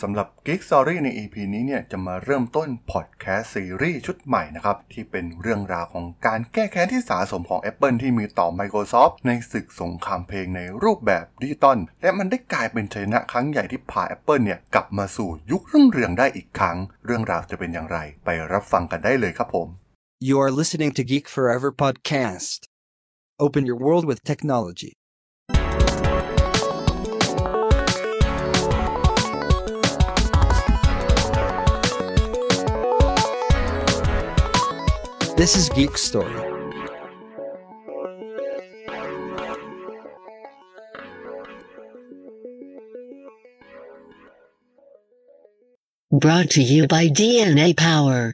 สำหรับ Geek Story ใน EP นี้เนี่ยจะมาเริ่มต้นพอดแคสต์ซีรีส์ชุดใหม่นะครับ ที่เป็นเรื่องราวของการแก้แค้นที่สะสมของ Apple ที่มีต่อ Microsoft ในศึกสงครามเพลงในรูปแบบดิจิตอลและมันได้กลายเป็นชัยนะครั้งใหญ่ที่พา Apple เนี่ยกลับมาสู่ยุครุ่งเรืองได้อีกครั้ง เรื่องราวจะเป็นอย่างไร ไปรับฟังกันได้เลยครับผม You are listening to Geek Forever podcast. Open your world with technology. This is Geek Story. Brought to you by DNA Power.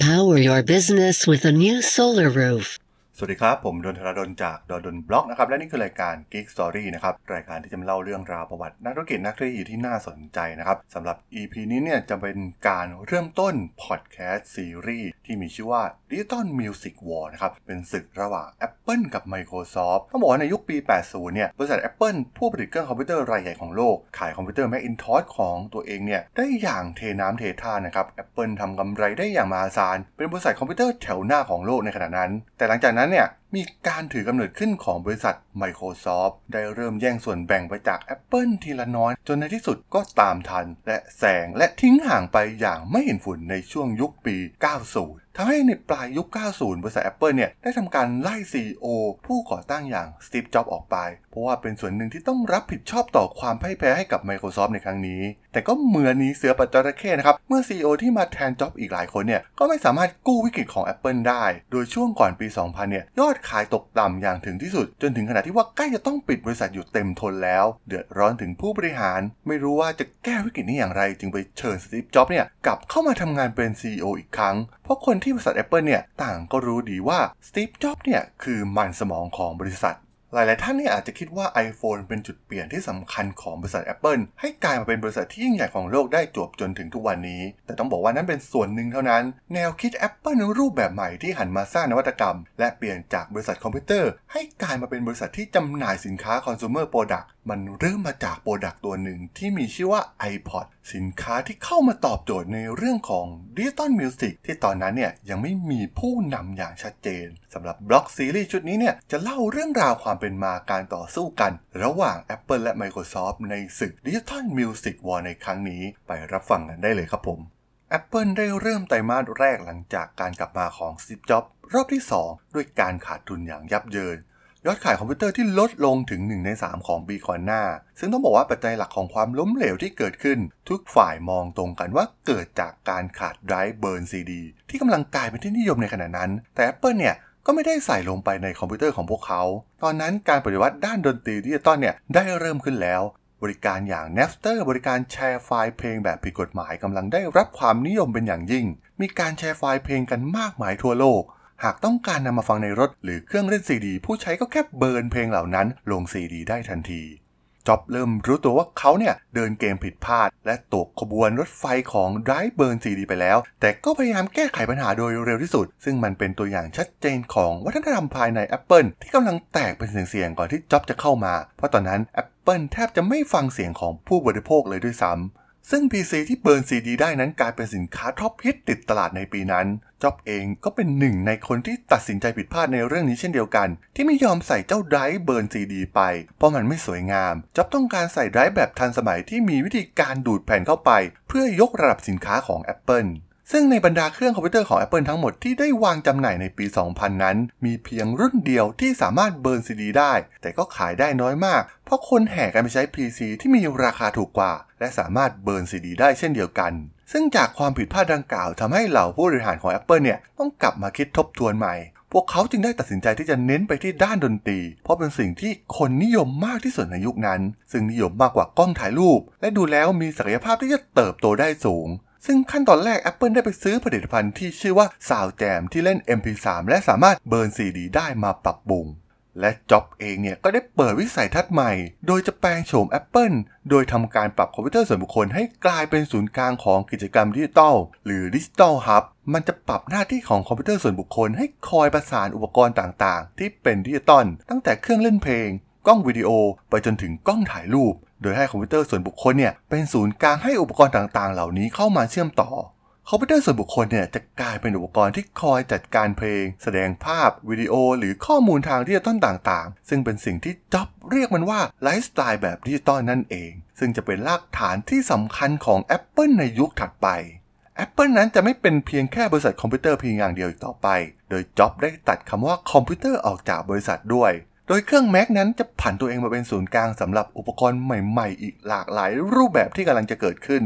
Power your business with a new solar roof. สวัสดีครับ ผมดนทราดนจากดดนบล็อกนะครับ และนี่คือรายการ Geek Story นะครับ รายการที่จะมาเล่าเรื่องราวประวัติ นักธุรกิจนักเทคโนโลยีที่น่าสนใจนะครับสำหรับ EP นี้เนี่ยจะเป็นการเริ่มต้นพอดแคสต์ซีรีส์ที่มีชื่อว่า Digital Music War นะครับ เป็นศึกระหว่าง Apple กับ Microsoft ต้องบอกว่าในยุคปี 80 เนี่ย บริษัท Apple ผู้ผลิตเครื่องคอมพิวเตอร์รายใหญ่ของโลก ขายคอมพิวเตอร์ Macintosh ของตัวเองเนี่ย ได้อย่างเทน้ำเทท่านะครับ Apple ทำกำไรได้อย่างมหาศาล เป็นบริษัทคอมพิวเตอร์แถวหน้าของโลกในขณะนั้น แต่หลังจากนั้นเนี่ยมีการถือกำเนิดขึ้นของบริษัท Microsoft ได้เริ่มแย่งส่วนแบ่งไปจาก Apple ทีละน้อย จนในที่สุดก็ตามทัน และแซงและทิ้งห่างไปอย่างไม่เห็นฝุ่นในช่วงยุคปี 90ทำให้ในปลายยุค 90 บริษัท Apple เนี่ยได้ทำการไล่ CEO ผู้ก่อตั้งอย่างสตีฟจ็อบออกไป ราะว่าเป็นส่วนหนึ่งที่ต้องรับผิดชอบต่อความพ่ายแพ้ให้กับ Microsoft ในครั้งนี้ แต่ก็เหมือนนี้เสือปัจจระเข้นะครับ เมื่อ CEO ที่มาแทนจ็อบอีกหลายคนเนี่ย ก็ไม่สามารถกู้วิกฤตของ Apple ได้ โดยช่วงก่อนปี 2000 เนี่ย ยอดขายตกต่ำอย่างถึงที่สุด จนถึงขนาดที่ว่าใกล้จะต้องปิดบริษัทอยู่เต็มทนแล้ว เดือดร้อนถึงผู้บริหาร ไม่รู้ว่าจะแก้วิกฤตนี้อย่างไร จึงไปเชิญสตีฟจ็อบเนี่ยกลับเข้ามาทำงานเป็น CEO อีกครั้ง เพราะคนที่บริษัท Apple เนี่ยต่างก็รู้ดีว่า Steve Jobs เนี่ยคือมันสมองของบริษัท หลาย ๆ ท่านเนี่ยอาจจะคิดว่า iPhone เป็นจุดเปลี่ยนที่สำคัญของบริษัท Apple ให้กลายมาเป็นบริษัทที่ยิ่งใหญ่ของโลกได้จวบจนถึงทุกวันนี้ แต่ต้องบอกว่านั้นเป็นส่วนหนึ่งเท่านั้น แนวคิด Apple รูปแบบใหม่ที่หันมาสร้างนวัตกรรม และเปลี่ยนจากบริษัทคอมพิวเตอร์ ให้กลายมาเป็นบริษัทที่จำหน่ายสินค้าคอน sumer product มันเริ่มมาจาก product ตัวหนึ่งที่มีชื่อว่า iPod สินค้าที่เข้ามาตอบโจทย์ในเรื่องของ digital music ที่ตอนนั้นเนี่ยยังไม่มีผู้นำอย่างชัดเจนสำหรับบล็อกซีรีส์ชุดนี้เนี่ยจะเล่าเรื่องราวความเป็นมาการต่อสู้กัน ระหว่าง Apple และ Microsoft ในศึก Digital Music War ในครั้งนี้ ไปรับฟังกันได้เลยครับผม Apple ได้เริ่มไตรมาสแรกหลังจากการกลับมาของ Steve Jobs รอบที่ 2 ด้วยการขาดทุนอย่างยับเยิน ยอดขายคอมพิวเตอร์ที่ลดลงถึง 1 ใน 3 ของปีก่อนหน้า ซึ่งต้องบอกว่าปัจจัยหลักของความล้มเหลวที่เกิดขึ้น ทุกฝ่ายมองตรงกันว่าเกิดจากการขาดไดรฟ์ burn ซีดีที่กำลังกลายเป็นที่นิยมในขณะนั้น แต่ Apple เนี่ยก็ไม่ได้ใส่ลงไปในคอมพิวเตอร์ของพวกเขา ตอนนั้นการปฏิวัติด้านดนตรีดิจิตอลเนี่ยได้เริ่มขึ้นแล้ว บริการอย่าง Napster บริการแชร์ไฟล์เพลงแบบผิดกฎหมายกำลังได้รับความนิยมเป็นอย่างยิ่ง มีการแชร์ไฟล์เพลงกันมากมายทั่วโลก หากต้องการนำมาฟังในรถหรือเครื่องเล่นซีดี ผู้ใช้ก็แค่ burn เพลงเหล่านั้นลงซีดีได้ทันทีจ็อบเริ่มรู้ตัวว่าเขาเนี่ยเดินเกมผิดพลาด และตกขบวนรถไฟของไดรฟ์ burn ซีดีไปแล้ว แต่ก็พยายามแก้ไขปัญหาโดยเร็วที่สุด ซึ่งมันเป็นตัวอย่างชัดเจนของวัฒนธรรมภายใน Apple ที่กำลังแตกเป็นเสี่ยงๆก่อนที่จ็อบจะเข้ามา เพราะตอนนั้น Apple แทบจะไม่ฟังเสียงของผู้บริโภคเลยด้วยซ้ำ ซึ่ง PC ที่ burn ซีดีได้นั้นกลายเป็นสินค้าท็อปฮิตติดตลาดในปีนั้นจ็อบเองก็เป็นหนึ่งในคนที่ตัดสินใจผิดพลาดในเรื่องนี้เช่นเดียวกัน ที่ไม่ยอมใส่เจ้าไดรฟ์ burn ซีดีไป เพราะมันไม่สวยงามจ็อบต้องการใส่ไดรฟ์แบบทันสมัยที่มีวิธีการดูดแผ่นเข้าไป เพื่อยกระดับสินค้าของ Apple ซึ่งในบรรดาเครื่องคอมพิวเตอร์ของ Apple ทั้งหมดที่ได้วางจำหน่ายในปี 2000 นั้น มีเพียงรุ่นเดียวที่สามารถ burn ซีดีได้ แต่ก็ขายได้น้อยมาก เพราะคนแห่กันไปใช้ PC ที่มีราคาถูกกว่า และสามารถ burn ซีดีได้เช่นเดียวกัน ซึ่งจากความผิดพลาดดังกล่าวทำให้เหล่าผู้บริหารของ Apple เนี่ยต้องกลับมาคิดทบทวนใหม่ พวกเขาจึงได้ตัดสินใจที่จะเน้นไปที่ด้านดนตรี เพราะเป็นสิ่งที่คนนิยมมากที่สุดในยุคนั้น ซึ่งนิยมมากกว่ากล้องถ่ายรูป และดูแล้วมีศักยภาพที่จะเติบโตได้สูง ซึ่งขั้นตอนแรก Apple ได้ไปซื้อผลิตภัณฑ์ที่ชื่อว่า SoundJam ที่เล่น MP3 และสามารถ burn ซีดีได้มาปรับปรุง และจ็อบเองเนี่ยก็ได้เปิดวิสัยทัศน์ใหม่ โดยจะแปลงโฉม Apple โดยทำการปรับคอมพิวเตอร์ส่วนบุคคลให้กลายเป็นศูนย์กลางของกิจกรรมดิจิทัลหรือ digital hub มันจะปรับหน้าที่ของคอมพิวเตอร์ส่วนบุคคล ให้คอยประสานอุปกรณ์ต่างๆ ที่เป็นดิจิตอลตั้งแต่เครื่องเล่นเพลง กล้องวิดีโอ ไปจนถึงกล้องถ่ายรูป โดยให้คอมพิวเตอร์ส่วนบุคคลเนี่ยเป็นศูนย์กลางให้อุปกรณ์ต่างๆ เหล่านี้เข้ามาเชื่อมต่อ คอมพิวเตอร์ส่วนบุคคลเนี่ยจะกลายเป็นอุปกรณ์ที่คอยจัดการเพลง แสดงภาพ วิดีโอ หรือข้อมูลทางดิจิตอลต่างๆ ซึ่งเป็นสิ่งที่จ็อบเรียกมันว่าไลฟ์สไตล์แบบดิจิตอลนั่นเอง ซึ่งจะเป็นรากฐานที่สำคัญของ Apple ในยุคถัดไป Apple นั้นจะไม่เป็นเพียงแค่บริษัทคอมพิวเตอร์เพียงอย่างเดียวอีกต่อไป โดยจ็อบได้ตัดคำว่าคอมพิวเตอร์ออกจากบริษัทด้วย โดยเครื่อง Mac นั้นจะผันตัวเองมาเป็นศูนย์กลางสำหรับอุปกรณ์ใหม่ๆ อีกหลากหลายรูปแบบที่กำลังจะเกิดขึ้น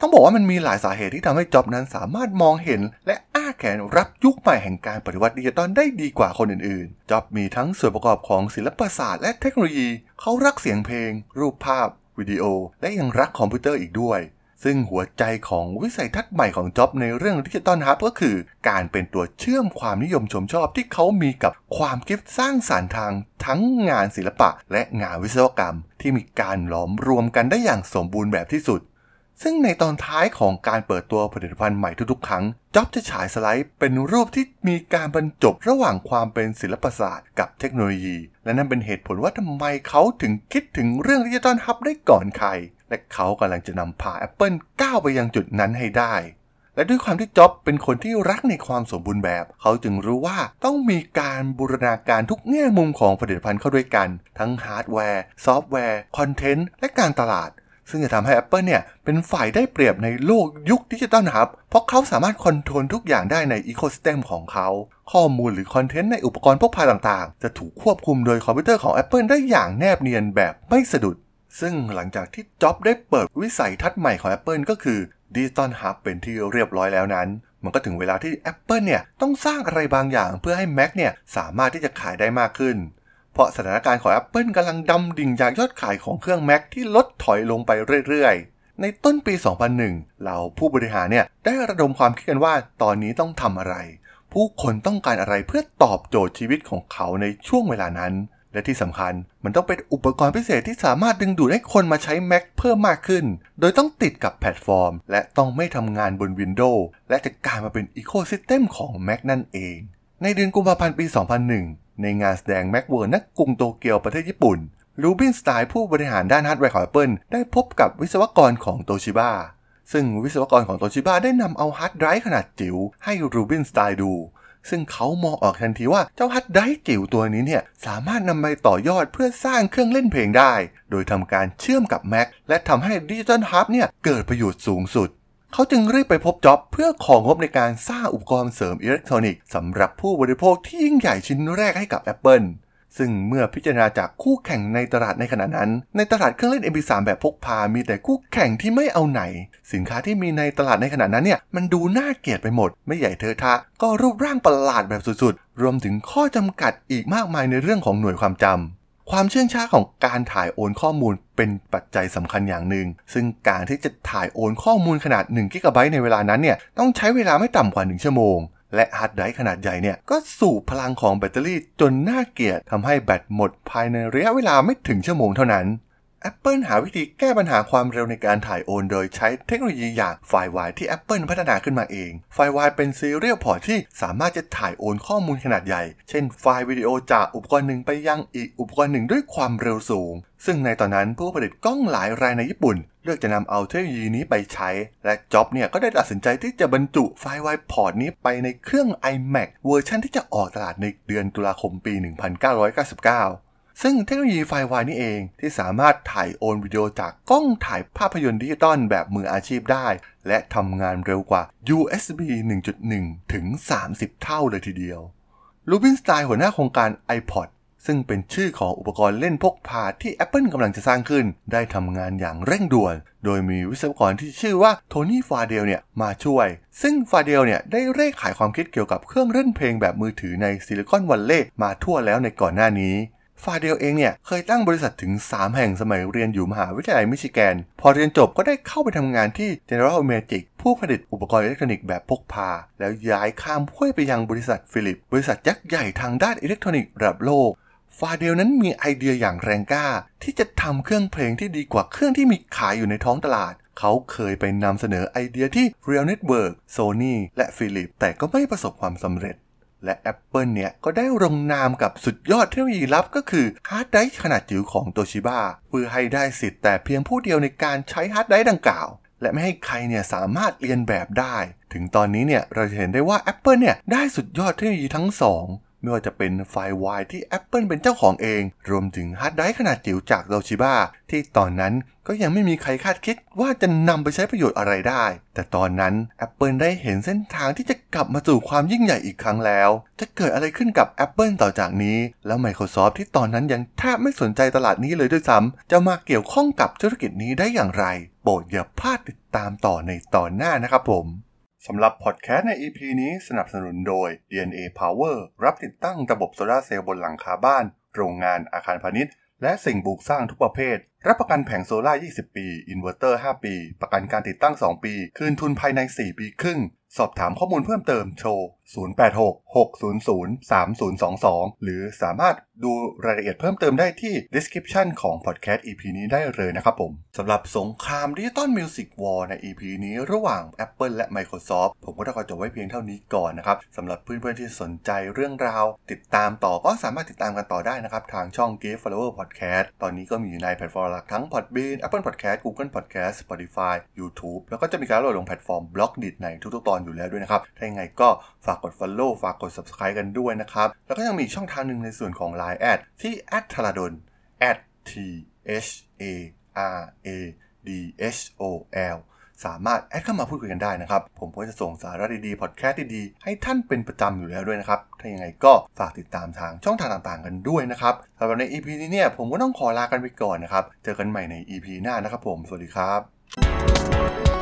ต้องบอกว่ามันมีหลายสาเหตุที่ทำให้จ็อบนั้นสามารถมองเห็น และอ้าแขนรับยุคใหม่แห่งการปฏิวัติดิจิตอลได้ดีกว่าคนอื่นๆ จ็อบมีทั้งส่วนประกอบของศิลปศาสตร์และเทคโนโลยี เขารักเสียงเพลง รูปภาพ วิดีโอ และยังรักคอมพิวเตอร์อีกด้วย ซึ่งหัวใจของวิสัยทัศน์ใหม่ของจ็อบในเรื่อง digital hub ก็คือการเป็นตัวเชื่อมความนิยมชมชอบที่เขามีกับความคิดสร้างสรรค์ทางทั้งงานศิลปะและงานวิศวกรรม ที่มีการหลอมรวมกันได้อย่างสมบูรณ์แบบที่สุด ซึ่งในตอนท้ายของการเปิดตัวผลิตภัณฑ์ใหม่ทุกๆ ครั้งจ็อบจะฉายสไลด์เป็นรูปที่มีการบรรจบระหว่างความเป็นศิลปศาสตร์กับเทคโนโลยี และนั่นเป็นเหตุผลว่าทำไมเขาถึงคิดถึงเรื่อง digital hub ได้ก่อนใคร และเขากำลังจะนำพา Apple ก้าวไปยังจุดนั้นให้ได้ และด้วยความที่จ็อบเป็นคนที่รักในความสมบูรณ์แบบ เขาจึงรู้ว่าต้องมีการบูรณาการทุกแง่มุมของผลิตภัณฑ์เข้าด้วยกัน ทั้งฮาร์ดแวร์ ซอฟต์แวร์ content และการตลาด ซึ่งจะทำให้ Apple เนี่ย เป็นฝ่ายได้เปรียบในโลกยุคดิจิตอลครับ เพราะเขาสามารถ control ทุกอย่างได้ใน ecosystem ของเขา ข้อมูลหรือคอนเทนต์ในอุปกรณ์พกพาต่างๆ จะถูกควบคุมโดยคอมพิวเตอร์ของ Apple ได้อย่างแนบเนียนแบบไม่สะดุด ซึ่งหลังจากที่จ็อบได้เปิดวิสัยทัศน์ใหม่ของ Apple ก็คือดิจิตอลฮับเป็นที่เรียบร้อยแล้วนั้น มันก็ถึงเวลาที่ Apple เนี่ยต้องสร้างอะไรบางอย่างเพื่อให้ Mac เนี่ยสามารถที่จะขายได้มากขึ้น เพราะสถานการณ์ของ Apple กำลังดำดิ่งจากยอดขายของเครื่อง Mac ที่ลดถอยลงไปเรื่อยๆ ในต้นปี 2001 เราผู้บริหารเนี่ยได้ระดมความคิดกันว่าตอนนี้ต้องทำอะไร ผู้คนต้องการอะไรเพื่อตอบโจทย์ชีวิตของเขาในช่วงเวลานั้น และที่สำคัญมันต้องเป็นอุปกรณ์พิเศษที่สามารถดึงดูดให้คนมาใช้ Mac เพิ่มมากขึ้น โดยต้องติดกับแพลตฟอร์ม และต้องไม่ทำงานบน Windows และจะกลายมาเป็นอีโค y ิสเต็มของ Mac นั่นเอง ในเดือนกุมภาพันธ์ปี 2001 ในงานแสดง Macworld ณกรุงโตเกียวประเทศญี่ปุ่นรูบินสไตน์ผู้บริหารด้านฮาร์ดแวร์ของ Apple ได้พบกับวิศวกรของโตชิบะซึ่งวิศวกรของโตชิบะได้นำเอาฮาร์ดไดรฟ์ขนาดจิ๋วให้รูบินสไตน์ดู ซึ่งเขามองออกทันทีว่าเจ้าฮาร์ดไดรฟ์จิ๋วตัวนี้เนี่ยสามารถนำไปต่อยอดเพื่อสร้างเครื่องเล่นเพลงได้ โดยทำการเชื่อมกับ Mac และทำให้ digital hub เนี่ยเกิดประโยชน์สูงสุดเขาจึงรีบไปพบจ็อบเพื่อของงบในการสร้างอุปกรณ์เสริมอิเล็กทรอนิกส์สำหรับผู้บริโภคที่ยิ่งใหญ่ชิ้นแรกให้กับ Apple ซึ่งเมื่อพิจารณาจากคู่แข่งในตลาดในขณะนั้น ในตลาดเครื่องเล่น MP3 แบบพกพา มีแต่คู่แข่งที่ไม่เอาไหน สินค้าที่มีในตลาดในขณะนั้นเนี่ย มันดูน่าเกลียดไปหมด ไม่ใหญ่เทอะทะ ก็รูปร่างประหลาดแบบสุดๆ รวมถึงข้อจำกัดอีกมากมายในเรื่องของหน่วยความจำความเชื่องช้าของการถ่ายโอนข้อมูลเป็นปัจจัยสำคัญอย่างหนึ่ง ซึ่งการที่จะถ่ายโอนข้อมูลขนาด1กิกะไบต์ในเวลานั้นเนี่ย ต้องใช้เวลาไม่ต่ำกว่า 1 ชั่วโมง และฮาร์ดไดรฟ์ขนาดใหญ่เนี่ย ก็สูบพลังของแบตเตอรี่จนน่าเกลียดทำให้แบตหมดภายในระยะเวลาไม่ถึงชั่วโมงเท่านั้น Apple หาวิธีแก้ปัญหาความเร็วในการถ่ายโอนโดยใช้เทคโนโลยีอย่าง FireWire ที่ Apple พัฒนาขึ้นมาเอง FireWire เป็น serial port ที่สามารถจะถ่ายโอนข้อมูลขนาดใหญ่ เช่นไฟล์วิดีโอจากอุปกรณ์หนึ่งไปยังอีกอุปกรณ์หนึ่งด้วยความเร็วสูง ซึ่งในตอนนั้นผู้ผลิตกล้องหลายรายในญี่ปุ่น เลือกจะนำเอาเทคโนโลยีนี้ไปใช้ และจ็อบเนี่ยก็ได้ตัดสินใจที่จะบรรจุ FireWire port นี้ไปในเครื่อง iMac เวอร์ชันที่จะออกตลาดในเดือนตุลาคมปี 1999 ซึ่งเทคโนโลยี FireWire นี้เองที่สามารถถ่ายโอนวิดีโอจากกล้องถ่ายภาพยนตร์ดิจิตอลแบบมืออาชีพได้ และทำงานเร็วกว่า USB 1.1 ถึง 30 เท่าเลยทีเดียวรูบินสไตน์หัวหน้าโครงการ iPod ซึ่งเป็นชื่อของอุปกรณ์เล่นพกพาที่ Apple กำลังจะสร้างขึ้น ได้ทำงานอย่างเร่งด่วน โดยมีวิศวกรที่ชื่อว่าโทนี่ฟาเดลเนี่ยมาช่วย ซึ่งฟาเดลเนี่ยได้เร่ขายความคิดเกี่ยวกับเครื่องเล่นเพลงแบบมือถือในซิลิคอนวัลเลย์มาทั่วแล้วในก่อนหน้านี้ ฟาเดลเองเนี่ยเคยตั้งบริษัทถึง 3 แห่งสมัยเรียนอยู่มหาวิทยาลัยมิชิแกน พอเรียนจบก็ได้เข้าไปทำงานที่ General Magic ผู้ผลิตอุปกรณ์อิเล็กทรอนิกส์แบบพกพา แล้วย้ายข้ามห้วยไปยังบริษัท Philips บริษัทยักษ์ใหญ่ทางด้านอิเล็กทรอนิกส์ระดับโลกฟาเดลนั้นมีไอเดียอย่างแรงกล้า ที่จะทำเครื่องเพลงที่ดีกว่าเครื่องที่มีขายอยู่ในท้องตลาด เขาเคยไปนำเสนอไอเดียที่ Real Network Sony และ Philips แต่ก็ไม่ประสบความสำเร็จ และ Apple เนี่ย ก็ได้ลงนามกับสุดยอดเทคโนโลยีลับก็คือฮาร์ดไดรฟ์ขนาดจิ๋วของโตชิบะเพื่อให้ได้สิทธิ์แต่เพียงผู้เดียวในการใช้ฮาร์ดไดรฟ์ดังกล่าว และไม่ให้ใครเนี่ยสามารถเลียนแบบได้ ถึงตอนนี้เนี่ยเราจะเห็นได้ว่า Apple เนี่ยได้สุดยอดเทคโนโลยีทั้งสอง ไม่ว่าจะเป็น FireWire ที่ Apple เป็นเจ้าของเอง รวมถึงฮาร์ดไดรฟ์ขนาดจิ๋วจากโ o ชิบะที่ตอนนั้นก็ยังไม่มีใครคาดคิดว่าจะนำไปใช้ประโยชน์อะไรได้ แต่ตอนนั้น Apple ได้เห็นเส้นทางที่จะกลับมาสู่ความยิ่งใหญ่อีกครั้งแล้ว จะเกิดอะไรขึ้นกับ Apple ต่อจากนี้ แล้ว Microsoft ที่ตอนนั้นยังแทบไม่สนใจตลาดนี้เลยด้วยซ้ำจะมาเกี่ยวข้องกับธุรกิจนี้ได้อย่างไร โปรดอย่าพลาดติดตามต่อในตอนหน้านะครับผม สำหรับพอดแคสต์ใน EP นี้สนับสนุนโดย DNA Power รับติดตั้งระบบโซลาเซลล์บนหลังคาบ้าน โรงงานอาคารพาณิชย์ และสิ่งปลูกสร้างทุกประเภท รับประกันแผงโซลา20 ปี อินเวอร์เตอร์ 5 ปี ประกันการติดตั้ง 2 ปี คืนทุนภายใน 4 ปีครึ่ง สอบถามข้อมูลเพิ่มเติมโทร086-600-3022 หรือสามารถดูรายละเอียดเพิ่มเติมได้ที่ description ของ podcast EP นี้ได้เลยนะครับผมสำหรับสงคราม Digital Music War ใน EP นี้ระหว่าง Apple และ Microsoft ผมก็ต้องขอจบไว้เพียงเท่านี้ก่อนนะครับสำหรับเพื่อนๆที่สนใจเรื่องราว ติดตามต่อก็สามารถติดตามกันต่อได้นะครับทางช่อง Geek Forever Podcast ตอนนี้ก็มีอยู่ในแพลตฟอร์มหลักทั้ง Podbean Apple Podcast Google Podcast Spotify YouTube แล้วก็จะมีการโหลดลงแพลตฟอร์ม Blockdit ในทุกๆตอนอยู่แล้วด้วยนะครับถ้ายังไงก็ ฝากกด Follow ฝากกด Subscribe กันด้วยนะครับ แล้วก็ยังมีช่องทางหนึ่งในส่วนของ Line add ที่ a d t h a r a d o n t h a r a d h o l สามารถแอดเข้ามาพูดคุยกันได้นะครับ ผมก็จะส่งสาระดีๆ พอดแคสต์ดีๆ ให้ท่านเป็นประจำอยู่แล้วด้วยนะครับ ถ้ายังไงก็ฝากติดตามทางช่องทางต่างๆ กันด้วยนะครับสำหรับใน EP นี้เนี่ยผมก็ต้องขอลากันไปก่อนนะครับ เจอกันใหม่ใน EP หน้านะครับผม สวัสดีครับ